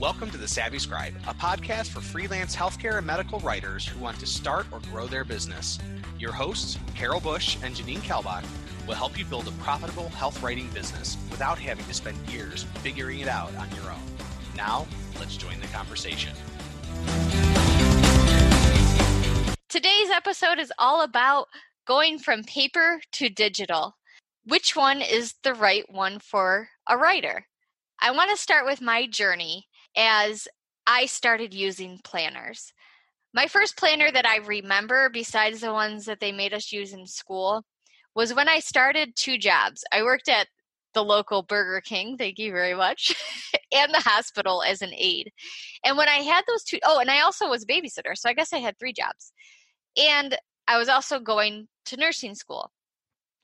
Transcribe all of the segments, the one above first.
Welcome to The Savvy Scribe, a podcast for freelance healthcare and medical writers who want to start or grow their business. Your hosts, Carol Bush and Janine Kalbach, will help you build a profitable health writing business without having to spend years figuring it out on your own. Now, let's join the conversation. Today's episode is all about going from paper to digital. Which one is the right one for a writer? I want to start with my journey as I started using planners. My first planner that I remember, besides the ones that they made us use in school, was when I started two jobs. I worked at the local Burger King, thank you very much, and the hospital as an aide. And when I had those two, oh, and I also was a babysitter, so I guess I had three jobs. And I was also going to nursing school.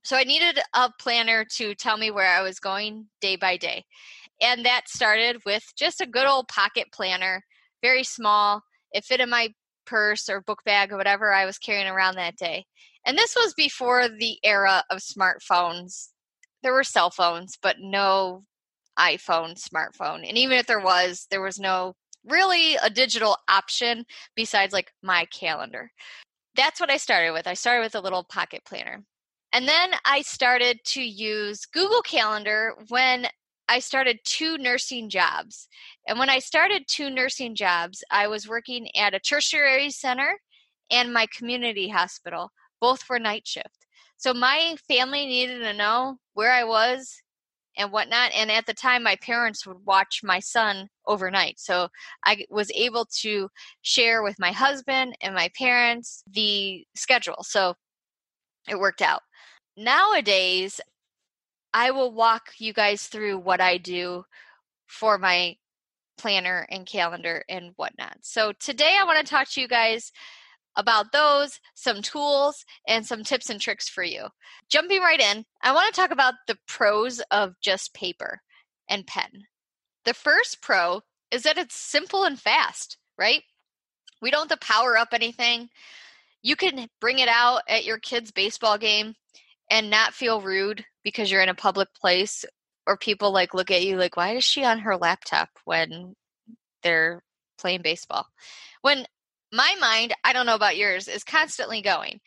So I needed a planner to tell me where I was going day by day. And that started with just a good old pocket planner, very small. It fit in my purse or book bag or whatever I was carrying around that day. And this was before the era of smartphones. There were cell phones, but no iPhone smartphone. And even if there was, there was no really a digital option besides like my calendar. That's what I started with. I started with a little pocket planner. And then I started to use Google Calendar when I started two nursing jobs. And when I started two nursing jobs, I was working at a tertiary center and my community hospital. Both were night shift. So my family needed to know where I was and whatnot. And at the time, my parents would watch my son overnight. So I was able to share with my husband and my parents the schedule. So it worked out. Nowadays, I will walk you guys through what I do for my planner and calendar and whatnot. So today I want to talk to you guys about those, some tools, and some tips and tricks for you. Jumping right in, I want to talk about the pros of just paper and pen. The first pro is that it's simple and fast, right? We don't have to power up anything. You can bring it out at your kid's baseball game and not feel rude because you're in a public place or people like look at you like why is she on her laptop when they're playing baseball? When my mind i don't know about yours is constantly going.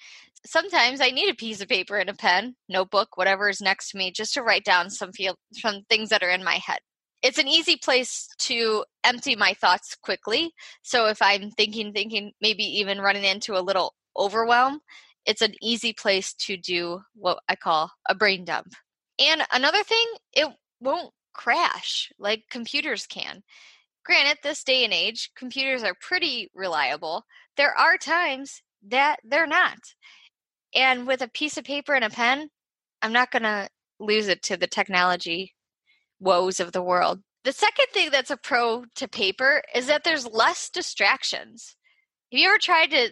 Sometimes i need a piece of paper and a pen notebook whatever is next to me just to write down some feel some things that are in my head. It's an easy place to empty my thoughts quickly so if i'm thinking thinking maybe even running into a little overwhelm it's an easy place to do what I call a brain dump. And another thing, it won't crash like computers can. Granted, this day and age, computers are pretty reliable. There are times that they're not. And with a piece of paper and a pen, I'm not going to lose it to the technology woes of the world. The second thing that's a pro to paper is that there's less distractions. Have you ever tried to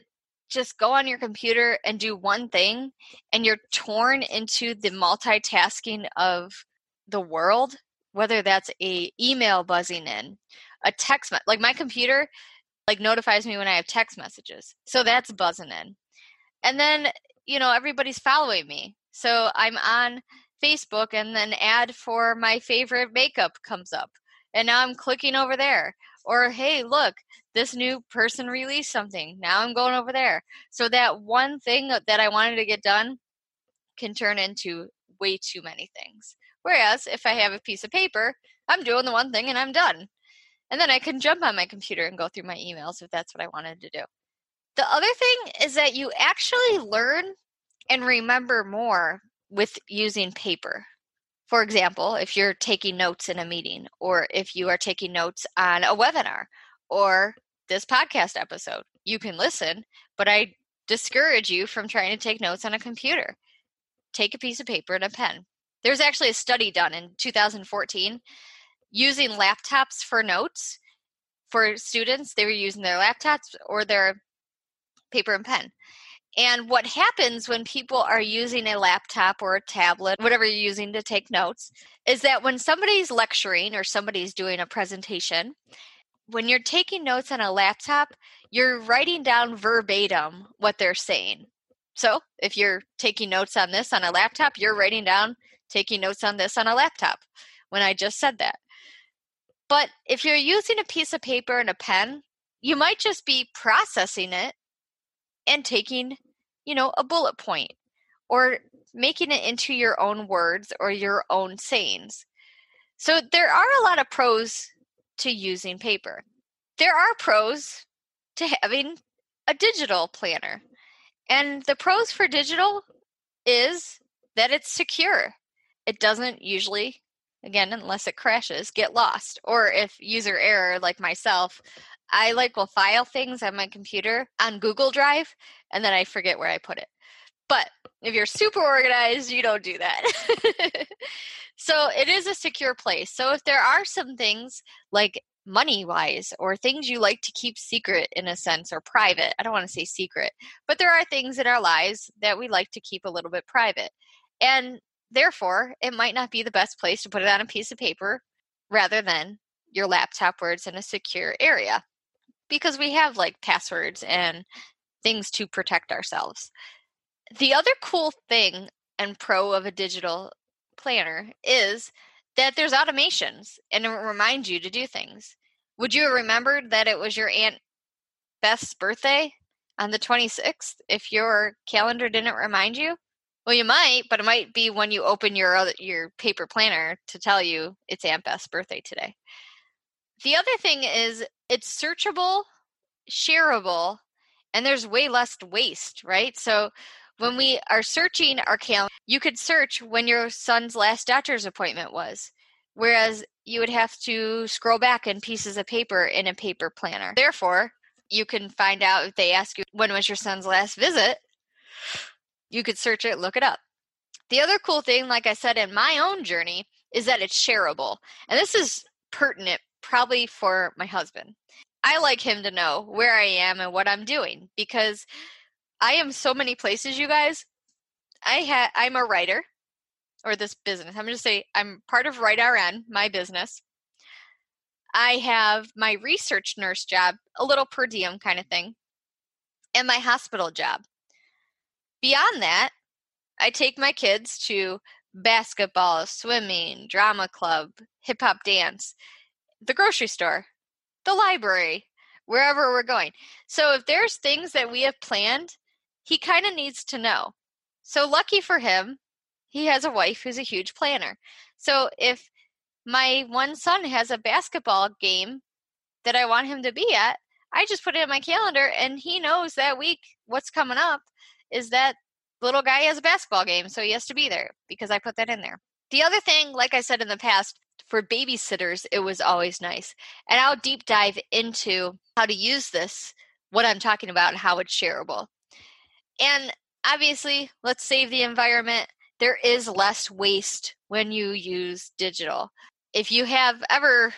just go on your computer and do one thing and you're torn into the multitasking of the world whether that's a email buzzing in a text me- like my computer like notifies me when i have text messages so that's buzzing in. And then you know everybody's following me so i'm on facebook and then ad for my favorite makeup comes up and now i'm clicking over there or hey look this new person released something. Now i'm going over there. So that one thing that i wanted to get done can turn into way too many things. Whereas if i have a piece of paper i'm doing the one thing and i'm done. And then i can jump on my computer and go through my emails if that's what i wanted to do. The other thing is that you actually learn and remember more with using paper for example, if you're taking notes in a meeting, or if you are taking notes on a webinar, or this podcast episode, you can listen, but I discourage you from trying to take notes on a computer. Take a piece of paper and a pen. There's actually a study done in 2014 using laptops for notes for students, they were using their laptops or their paper and pen. And what happens when people are using a laptop or a tablet, whatever you're using to take notes, is that when somebody's lecturing or somebody's doing a presentation, when you're taking notes on a laptop, you're writing down verbatim what they're saying. So if you're taking notes on this on a laptop, you're writing down taking notes on this on a laptop when I just said that. But if you're using a piece of paper and a pen, you might just be processing it and taking, you know, a bullet point or making it into your own words or your own sayings. So there are a lot of pros to using paper. There are pros to having a digital planner. And the pros for digital is that it's secure. It doesn't usually, again, unless it crashes, get lost. Or if user error, like myself, I like will file things on my computer on Google Drive and then I forget where I put it. But if you're super organized, you don't do that. so it is a secure place. So if there are some things like money wise or things you like to keep secret in a sense or private, I don't want to say secret, but there are things in our lives that we like to keep a little bit private. And therefore, it might not be the best place to put it on a piece of paper rather than your laptop where it's in a secure area because we have like passwords and things to protect ourselves. The other cool thing and pro of a digital planner is that there's automations and it reminds you to do things. Would you have remembered that it was your Aunt Beth's birthday on the 26th if your calendar didn't remind you? Well, you might, but it might be when you open your other, your paper planner to tell you it's Aunt Beth's birthday today. The other thing is it's searchable, shareable, and there's way less waste, right? So when we are searching our calendar, you could search when your son's last doctor's appointment was, whereas you would have to scroll back in pieces of paper in a paper planner. Therefore, you can find out if they ask you when was your son's last visit, you could search it, look it up. The other cool thing, like I said in my own journey, is that it's shareable. And this is pertinent probably for my husband. I like him to know where I am and what I'm doing because I am so many places, you guys. I ha- I'm a writer or this business. I'm going to say I'm part of Write RN, my business. I have my research nurse job, a little per diem kind of thing, and my hospital job. Beyond that, I take my kids to basketball, swimming, drama club, hip hop dance, the grocery store, the library, wherever we're going. So if there's things that we have planned he kind of needs to know. So, lucky for him, he has a wife who's a huge planner. So, if my one son has a basketball game that I want him to be at, I just put it in my calendar and he knows that week what's coming up is that little guy has a basketball game, so he has to be there because I put that in there. The other thing, like I said in the past, for babysitters, it was always nice. And I'll deep dive into how to use this, what I'm talking about, and how it's shareable. And obviously, let's save the environment. There is less waste when you use digital. If you have ever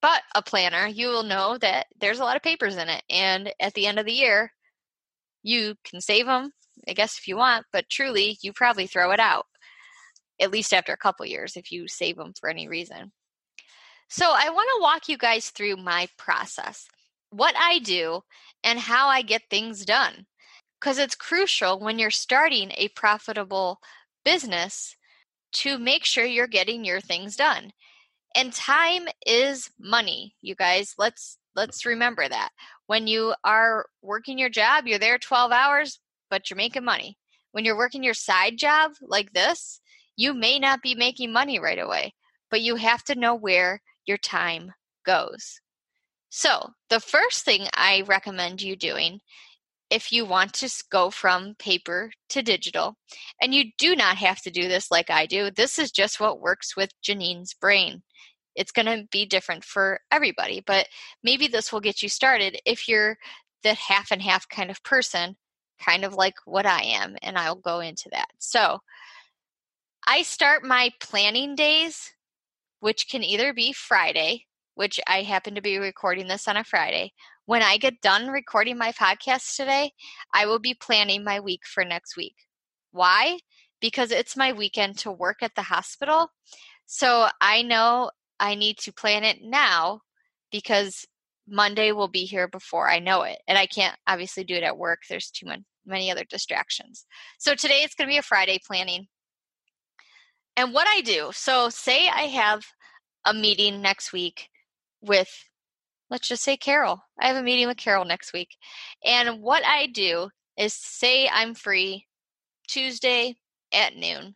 bought a planner, you will know that there's a lot of papers in it. And at the end of the year, you can save them, I guess, if you want, but truly, you probably throw it out, at least after a couple years if you save them for any reason. So, I want to walk you guys through my process, what I do, and how I get things done because it's crucial when you're starting a profitable business to make sure you're getting your things done. And time is money, you guys. Let's let's remember that. When you are working your job, you're there 12 hours, but you're making money. When you're working your side job like this, you may not be making money right away, but you have to know where your time goes. So, the first thing I recommend you doing if you want to go from paper to digital. And you do not have to do this like I do. This is just what works with Janine's brain. It's going to be different for everybody, but maybe this will get you started if you're the half and half kind of person, kind of like what I am. And I'll go into that. So I start my planning days, which can either be Friday, which I happen to be recording this on a Friday, when I get done recording my podcast today, I will be planning my week for next week. Why? Because it's my weekend to work at the hospital. So I know I need to plan it now because Monday will be here before I know it. And I can't obviously do it at work. There's too many, other distractions. So today it's going to be a Friday planning. And what I do, so say I have a meeting next week with, let's just say Carol. I have a meeting with Carol next week. And what I do is say I'm free Tuesday at noon.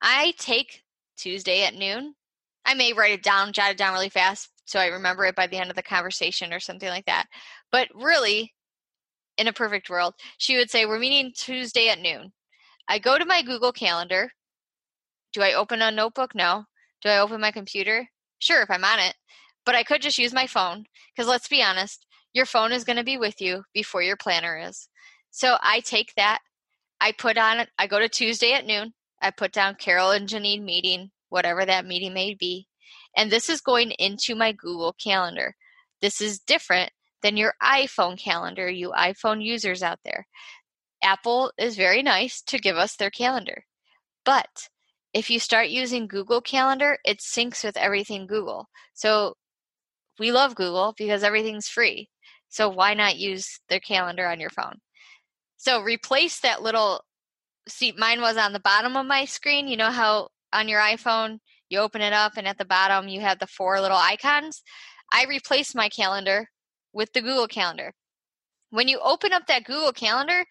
I take Tuesday at noon. I may write it down, jot it down really fast so I remember it by the end of the conversation or something like that. But really, in a perfect world, she would say, We're meeting Tuesday at noon. I go to my Google Calendar. Do I open a notebook? No. Do I open my computer? Sure, if I'm on it. But I could just use my phone because let's be honest, your phone is going to be with you before your planner is. So I take that, I put on it, I go to Tuesday at noon, I put down Carol and Janine meeting, whatever that meeting may be. And this is going into my Google Calendar. This is different than your iPhone calendar, you iPhone users out there. Apple is very nice to give us their calendar. But if you start using Google Calendar, it syncs with everything Google. So we love Google because everything's free. So why not use their calendar on your phone? So replace that little see mine was on the bottom of my screen. You know how on your iPhone you open it up and at the bottom you have the four little icons. I replaced my calendar with the Google Calendar. When you open up that Google Calendar,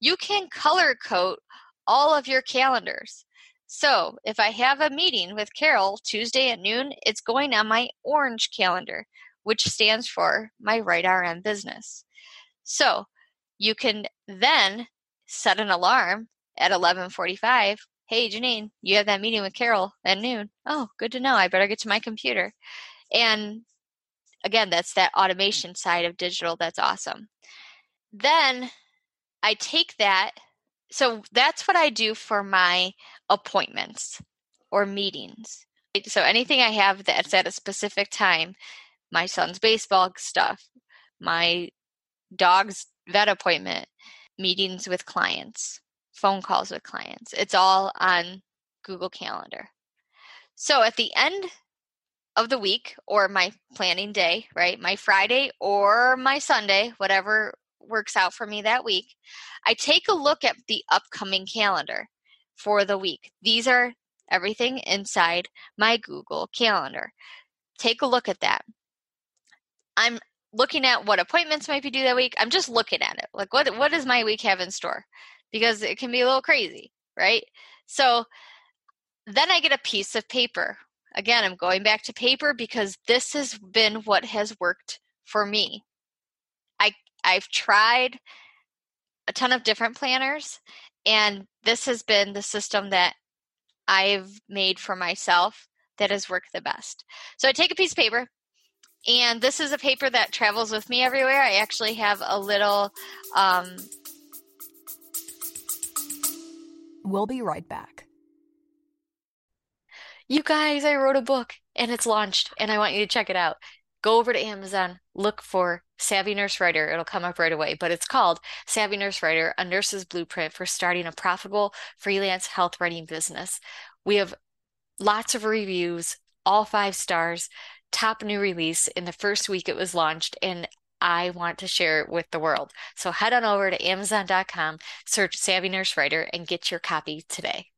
you can color code all of your calendars. So if I have a meeting with Carol Tuesday at noon, it's going on my orange calendar, which stands for my Write RN business. So you can then set an alarm at 11:45. Hey Janine, you have that meeting with Carol at noon. Oh, good to know. I better get to my computer. And again, that's that automation side of digital that's awesome. Then I take that so that's what I do for my appointments or meetings. So anything I have that's at a specific time, my son's baseball stuff, my dog's vet appointment, meetings with clients, phone calls with clients. It's all on Google Calendar. So at the end of the week or my planning day, right? My Friday or my Sunday, whatever works out for me that week, I take a look at the upcoming calendar for the week. These are everything inside my Google Calendar. Take a look at that. I'm looking at what appointments might be due that week. I'm just looking at it. Like what what does my week have in store? Because it can be a little crazy, right? So then I get a piece of paper. Again, I'm going back to paper because this has been what has worked for me. I've tried a ton of different planners and this has been the system that I've made for myself that has worked the best. So I take a piece of paper, and this is a paper that travels with me everywhere. I actually have a little. Um, we'll be right back. You guys, I wrote a book and it's launched, and I want you to check it out. Go over to Amazon, look for Savvy Nurse Writer. It'll come up right away, but it's called Savvy Nurse Writer, a nurse's blueprint for starting a profitable freelance health writing business. We have lots of reviews, all five stars, top new release in the first week it was launched, and I want to share it with the world. So head on over to Amazon.com, search Savvy Nurse Writer, and get your copy today.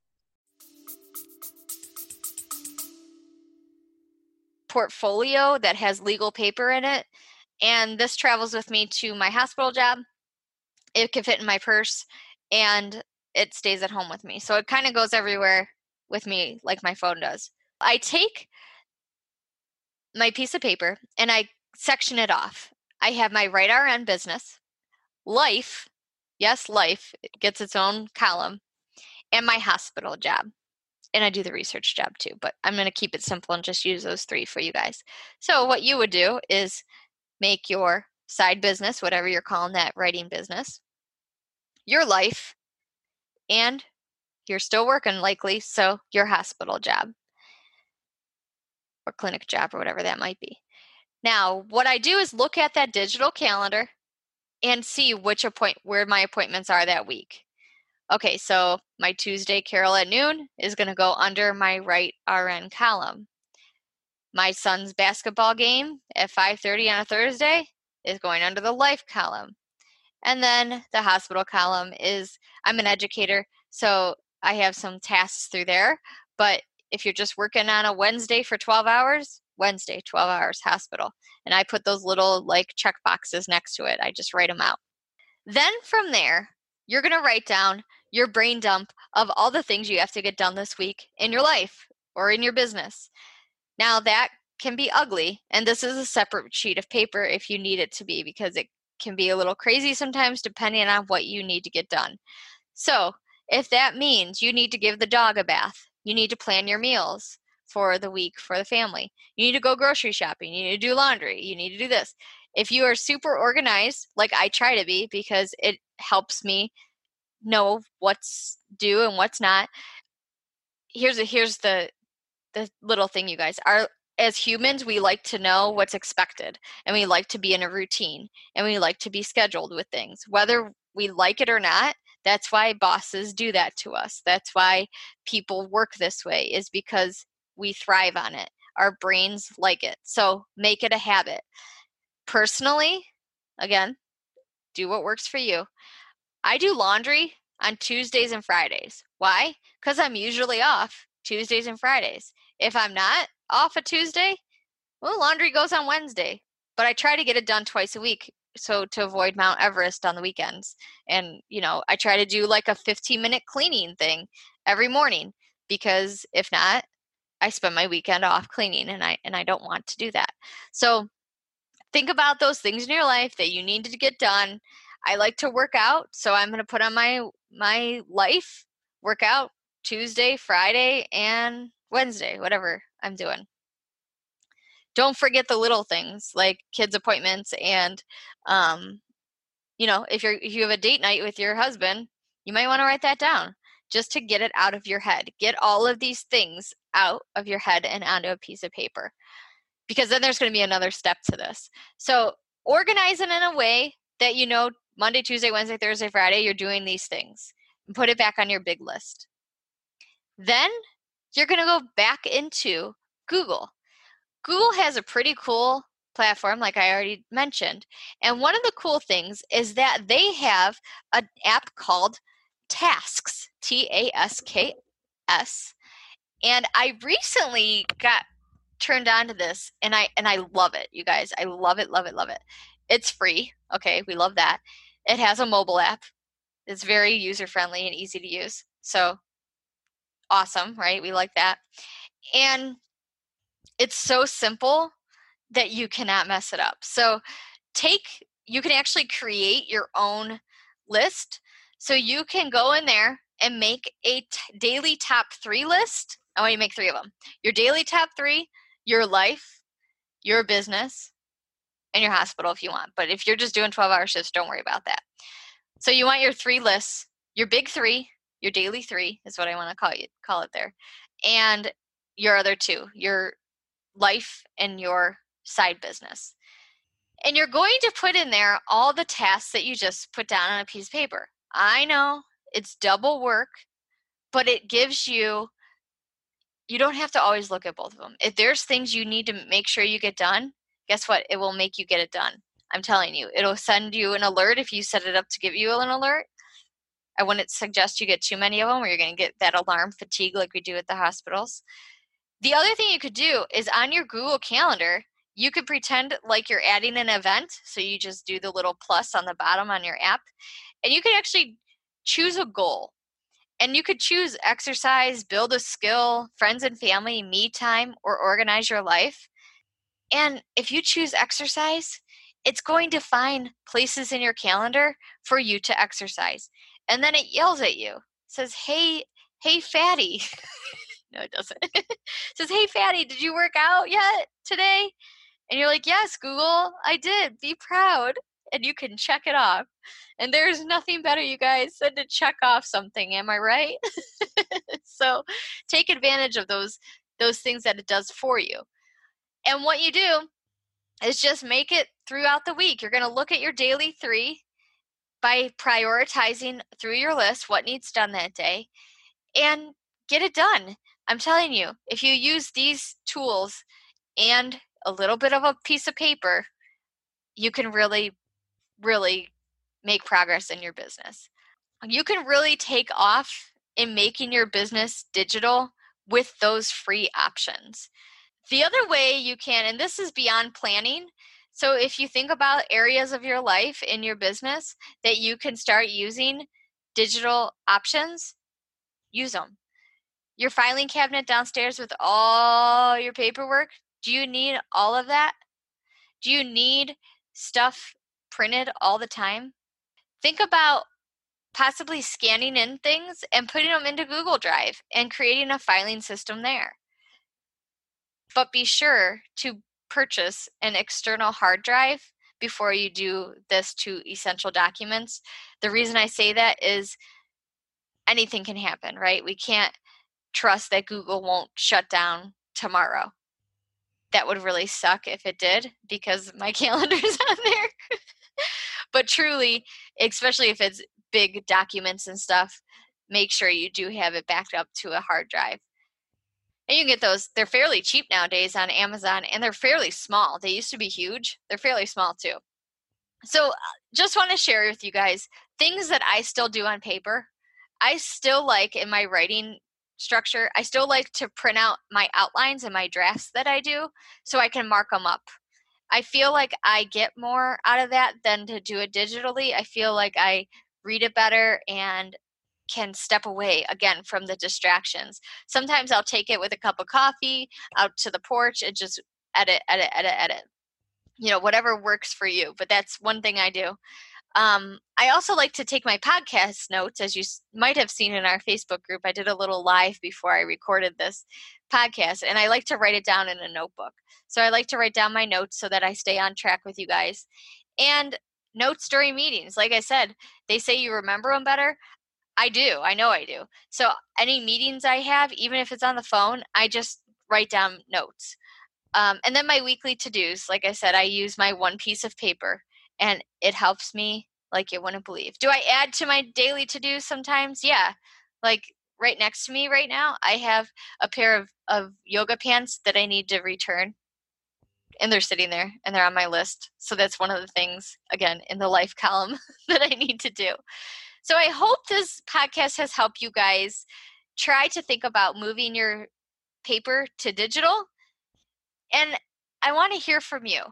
Portfolio that has legal paper in it and this travels with me to my hospital job. It can fit in my purse and it stays at home with me. So it kind of goes everywhere with me like my phone does. I take my piece of paper and I section it off. I have my Write RN business, life, yes, life it gets its own column, and my hospital job. And I do the research job too, but I'm going to keep it simple and just use those three for you guys. So, what you would do is make your side business, whatever you're calling that writing business, your life, and you're still working likely, so your hospital job or clinic job or whatever that might be. Now, what I do is look at that digital calendar and see which appoint where my appointments are that week. Okay, so my Tuesday Carol at noon is going to go under my Write RN column. My son's basketball game at 5:30 on a Thursday is going under the life column. And then the hospital column is I'm an educator, so I have some tasks through there, but if you're just working on a Wednesday for 12 hours, Wednesday, 12 hours hospital. And I put those little like check boxes next to it. I just write them out. Then from there, you're going to write down your brain dump of all the things you have to get done this week in your life or in your business. Now, that can be ugly, and this is a separate sheet of paper if you need it to be because it can be a little crazy sometimes depending on what you need to get done. So, if that means you need to give the dog a bath, you need to plan your meals, for the week for the family. You need to go grocery shopping. You need to do laundry. You need to do this. If you are super organized, like I try to be, because it helps me know what's due and what's not. Here's a, here's the the little thing, you guys. Are as humans, we like to know what's expected, and we like to be in a routine, and we like to be scheduled with things, whether we like it or not. That's why bosses do that to us. That's why people work this way, is because we thrive on it. Our brains like it. So make it a habit. Personally, again, do what works for you. I do laundry on Tuesdays and Fridays. Why? Because I'm usually off Tuesdays and Fridays. If I'm not off a Tuesday, well, laundry goes on Wednesday. But I try to get it done twice a week so to avoid Mount Everest on the weekends. And, you know, I try to do like a 15 minute cleaning thing every morning because if not, I spend my weekend off cleaning and I and I don't want to do that. So think about those things in your life that you need to get done. I like to work out, so I'm going to put on my my life workout Tuesday, Friday, and Wednesday, whatever I'm doing. Don't forget the little things like kids appointments and um you know, if you're if you have a date night with your husband, you might want to write that down just to get it out of your head. Get all of these things out of your head and onto a piece of paper. Because then there's going to be another step to this. So organize it in a way that you know Monday, Tuesday, Wednesday, Thursday, Friday, you're doing these things and put it back on your big list. Then you're going to go back into Google. Google has a pretty cool platform, like I already mentioned. And one of the cool things is that they have an app called Tasks, T A S K S. And I recently got turned on to this and I and I love it, you guys. I love it, love it, love it. It's free. Okay, we love that. It has a mobile app. It's very user friendly and easy to use. So awesome, right? We like that. And it's so simple that you cannot mess it up. So take you can actually create your own list so you can go in there and make a t- daily top three list. I want you to make three of them. Your daily top three, your life, your business, and your hospital if you want. But if you're just doing 12 hour shifts, don't worry about that. So you want your three lists, your big three, your daily three is what I want to call you call it there. And your other two, your life and your side business. And you're going to put in there all the tasks that you just put down on a piece of paper. I know it's double work, but it gives you you don't have to always look at both of them. If there's things you need to make sure you get done, guess what? It will make you get it done. I'm telling you, it'll send you an alert if you set it up to give you an alert. I wouldn't suggest you get too many of them, or you're going to get that alarm fatigue like we do at the hospitals. The other thing you could do is on your Google Calendar, you could pretend like you're adding an event. So you just do the little plus on the bottom on your app, and you could actually choose a goal. And you could choose exercise, build a skill, friends and family, me time, or organize your life. And if you choose exercise, it's going to find places in your calendar for you to exercise. And then it yells at you, says, Hey, hey, fatty. no, it doesn't. says, Hey, fatty, did you work out yet today? And you're like, Yes, Google, I did. Be proud and you can check it off. And there's nothing better, you guys, than to check off something. Am I right? so take advantage of those those things that it does for you. And what you do is just make it throughout the week. You're going to look at your daily three by prioritizing through your list what needs done that day and get it done. I'm telling you, if you use these tools and a little bit of a piece of paper, you can really, really make progress in your business. You can really take off in making your business digital with those free options. The other way you can, and this is beyond planning. So, if you think about areas of your life in your business that you can start using digital options, use them. Your filing cabinet downstairs with all your paperwork, do you need all of that? Do you need stuff printed all the time? Think about possibly scanning in things and putting them into Google Drive and creating a filing system there. But be sure to purchase an external hard drive before you do this to essential documents. The reason I say that is anything can happen, right? We can't trust that Google won't shut down tomorrow. That would really suck if it did because my calendar's on there. but truly, especially if it's big documents and stuff, make sure you do have it backed up to a hard drive. And you can get those, they're fairly cheap nowadays on Amazon and they're fairly small. They used to be huge, they're fairly small too. So, just want to share with you guys things that I still do on paper. I still like in my writing structure, I still like to print out my outlines and my drafts that I do so I can mark them up. I feel like I get more out of that than to do it digitally. I feel like I read it better and can step away again from the distractions. Sometimes I'll take it with a cup of coffee out to the porch and just edit, edit, edit, edit. You know, whatever works for you. But that's one thing I do. Um, I also like to take my podcast notes, as you might have seen in our Facebook group. I did a little live before I recorded this podcast, and I like to write it down in a notebook. So I like to write down my notes so that I stay on track with you guys. And notes during meetings. Like I said, they say you remember them better. I do. I know I do. So any meetings I have, even if it's on the phone, I just write down notes. Um, and then my weekly to dos. Like I said, I use my one piece of paper, and it helps me like you wouldn't believe. Do I add to my daily to dos sometimes? Yeah. Like right next to me right now, I have a pair of, of yoga pants that I need to return and they're sitting there and they're on my list. So that's one of the things, again, in the life column that I need to do. So I hope this podcast has helped you guys try to think about moving your paper to digital. And I want to hear from you.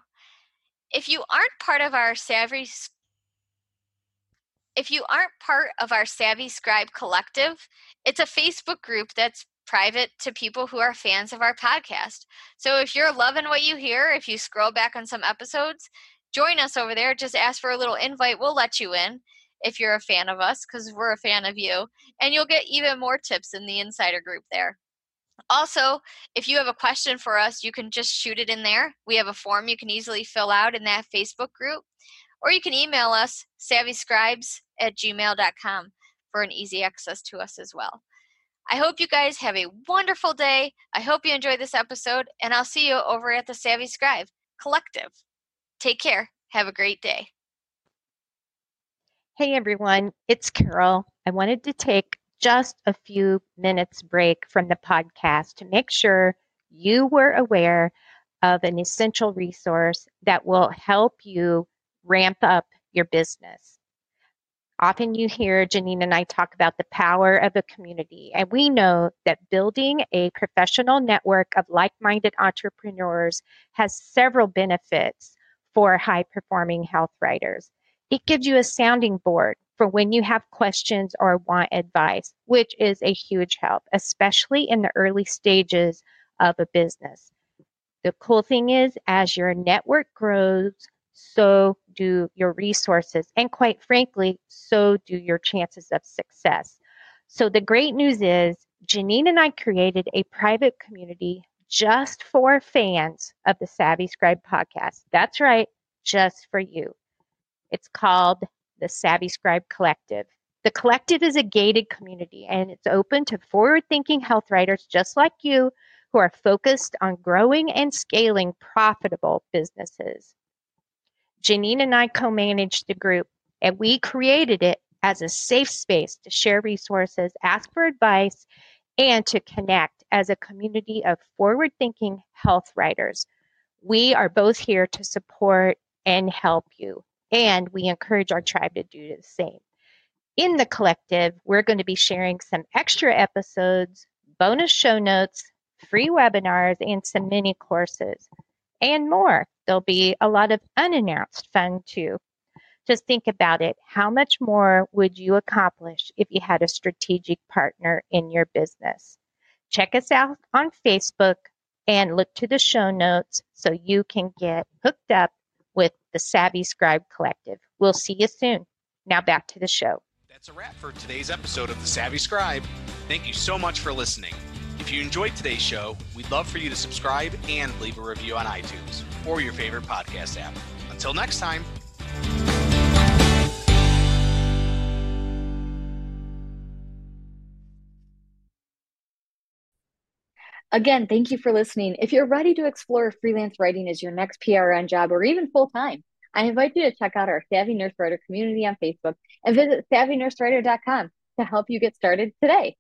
If you aren't part of our Savvy if you aren't part of our Savvy Scribe collective, it's a Facebook group that's private to people who are fans of our podcast. So if you're loving what you hear, if you scroll back on some episodes, join us over there. Just ask for a little invite. We'll let you in if you're a fan of us because we're a fan of you. And you'll get even more tips in the insider group there. Also, if you have a question for us, you can just shoot it in there. We have a form you can easily fill out in that Facebook group. Or you can email us, savvyscribes at gmail.com, for an easy access to us as well. I hope you guys have a wonderful day. I hope you enjoyed this episode, and I'll see you over at the Savvy Scribe Collective. Take care. Have a great day. Hey everyone, it's Carol. I wanted to take just a few minutes break from the podcast to make sure you were aware of an essential resource that will help you ramp up your business. Often you hear Janine and I talk about the power of a community, and we know that building a professional network of like minded entrepreneurs has several benefits for high performing health writers. It gives you a sounding board for when you have questions or want advice, which is a huge help, especially in the early stages of a business. The cool thing is, as your network grows, so do your resources. And quite frankly, so do your chances of success. So the great news is Janine and I created a private community just for fans of the Savvy Scribe podcast. That's right, just for you. It's called the Savvy Scribe Collective. The collective is a gated community and it's open to forward thinking health writers just like you who are focused on growing and scaling profitable businesses. Janine and I co manage the group, and we created it as a safe space to share resources, ask for advice, and to connect as a community of forward thinking health writers. We are both here to support and help you, and we encourage our tribe to do the same. In the collective, we're going to be sharing some extra episodes, bonus show notes, free webinars, and some mini courses, and more. There'll be a lot of unannounced fun too. Just think about it. How much more would you accomplish if you had a strategic partner in your business? Check us out on Facebook and look to the show notes so you can get hooked up the Savvy Scribe Collective. We'll see you soon. Now back to the show. That's a wrap for today's episode of The Savvy Scribe. Thank you so much for listening. If you enjoyed today's show, we'd love for you to subscribe and leave a review on iTunes or your favorite podcast app. Until next time. Again, thank you for listening. If you're ready to explore freelance writing as your next PRN job or even full time, I invite you to check out our Savvy Nurse Writer community on Facebook and visit savvynursewriter.com to help you get started today.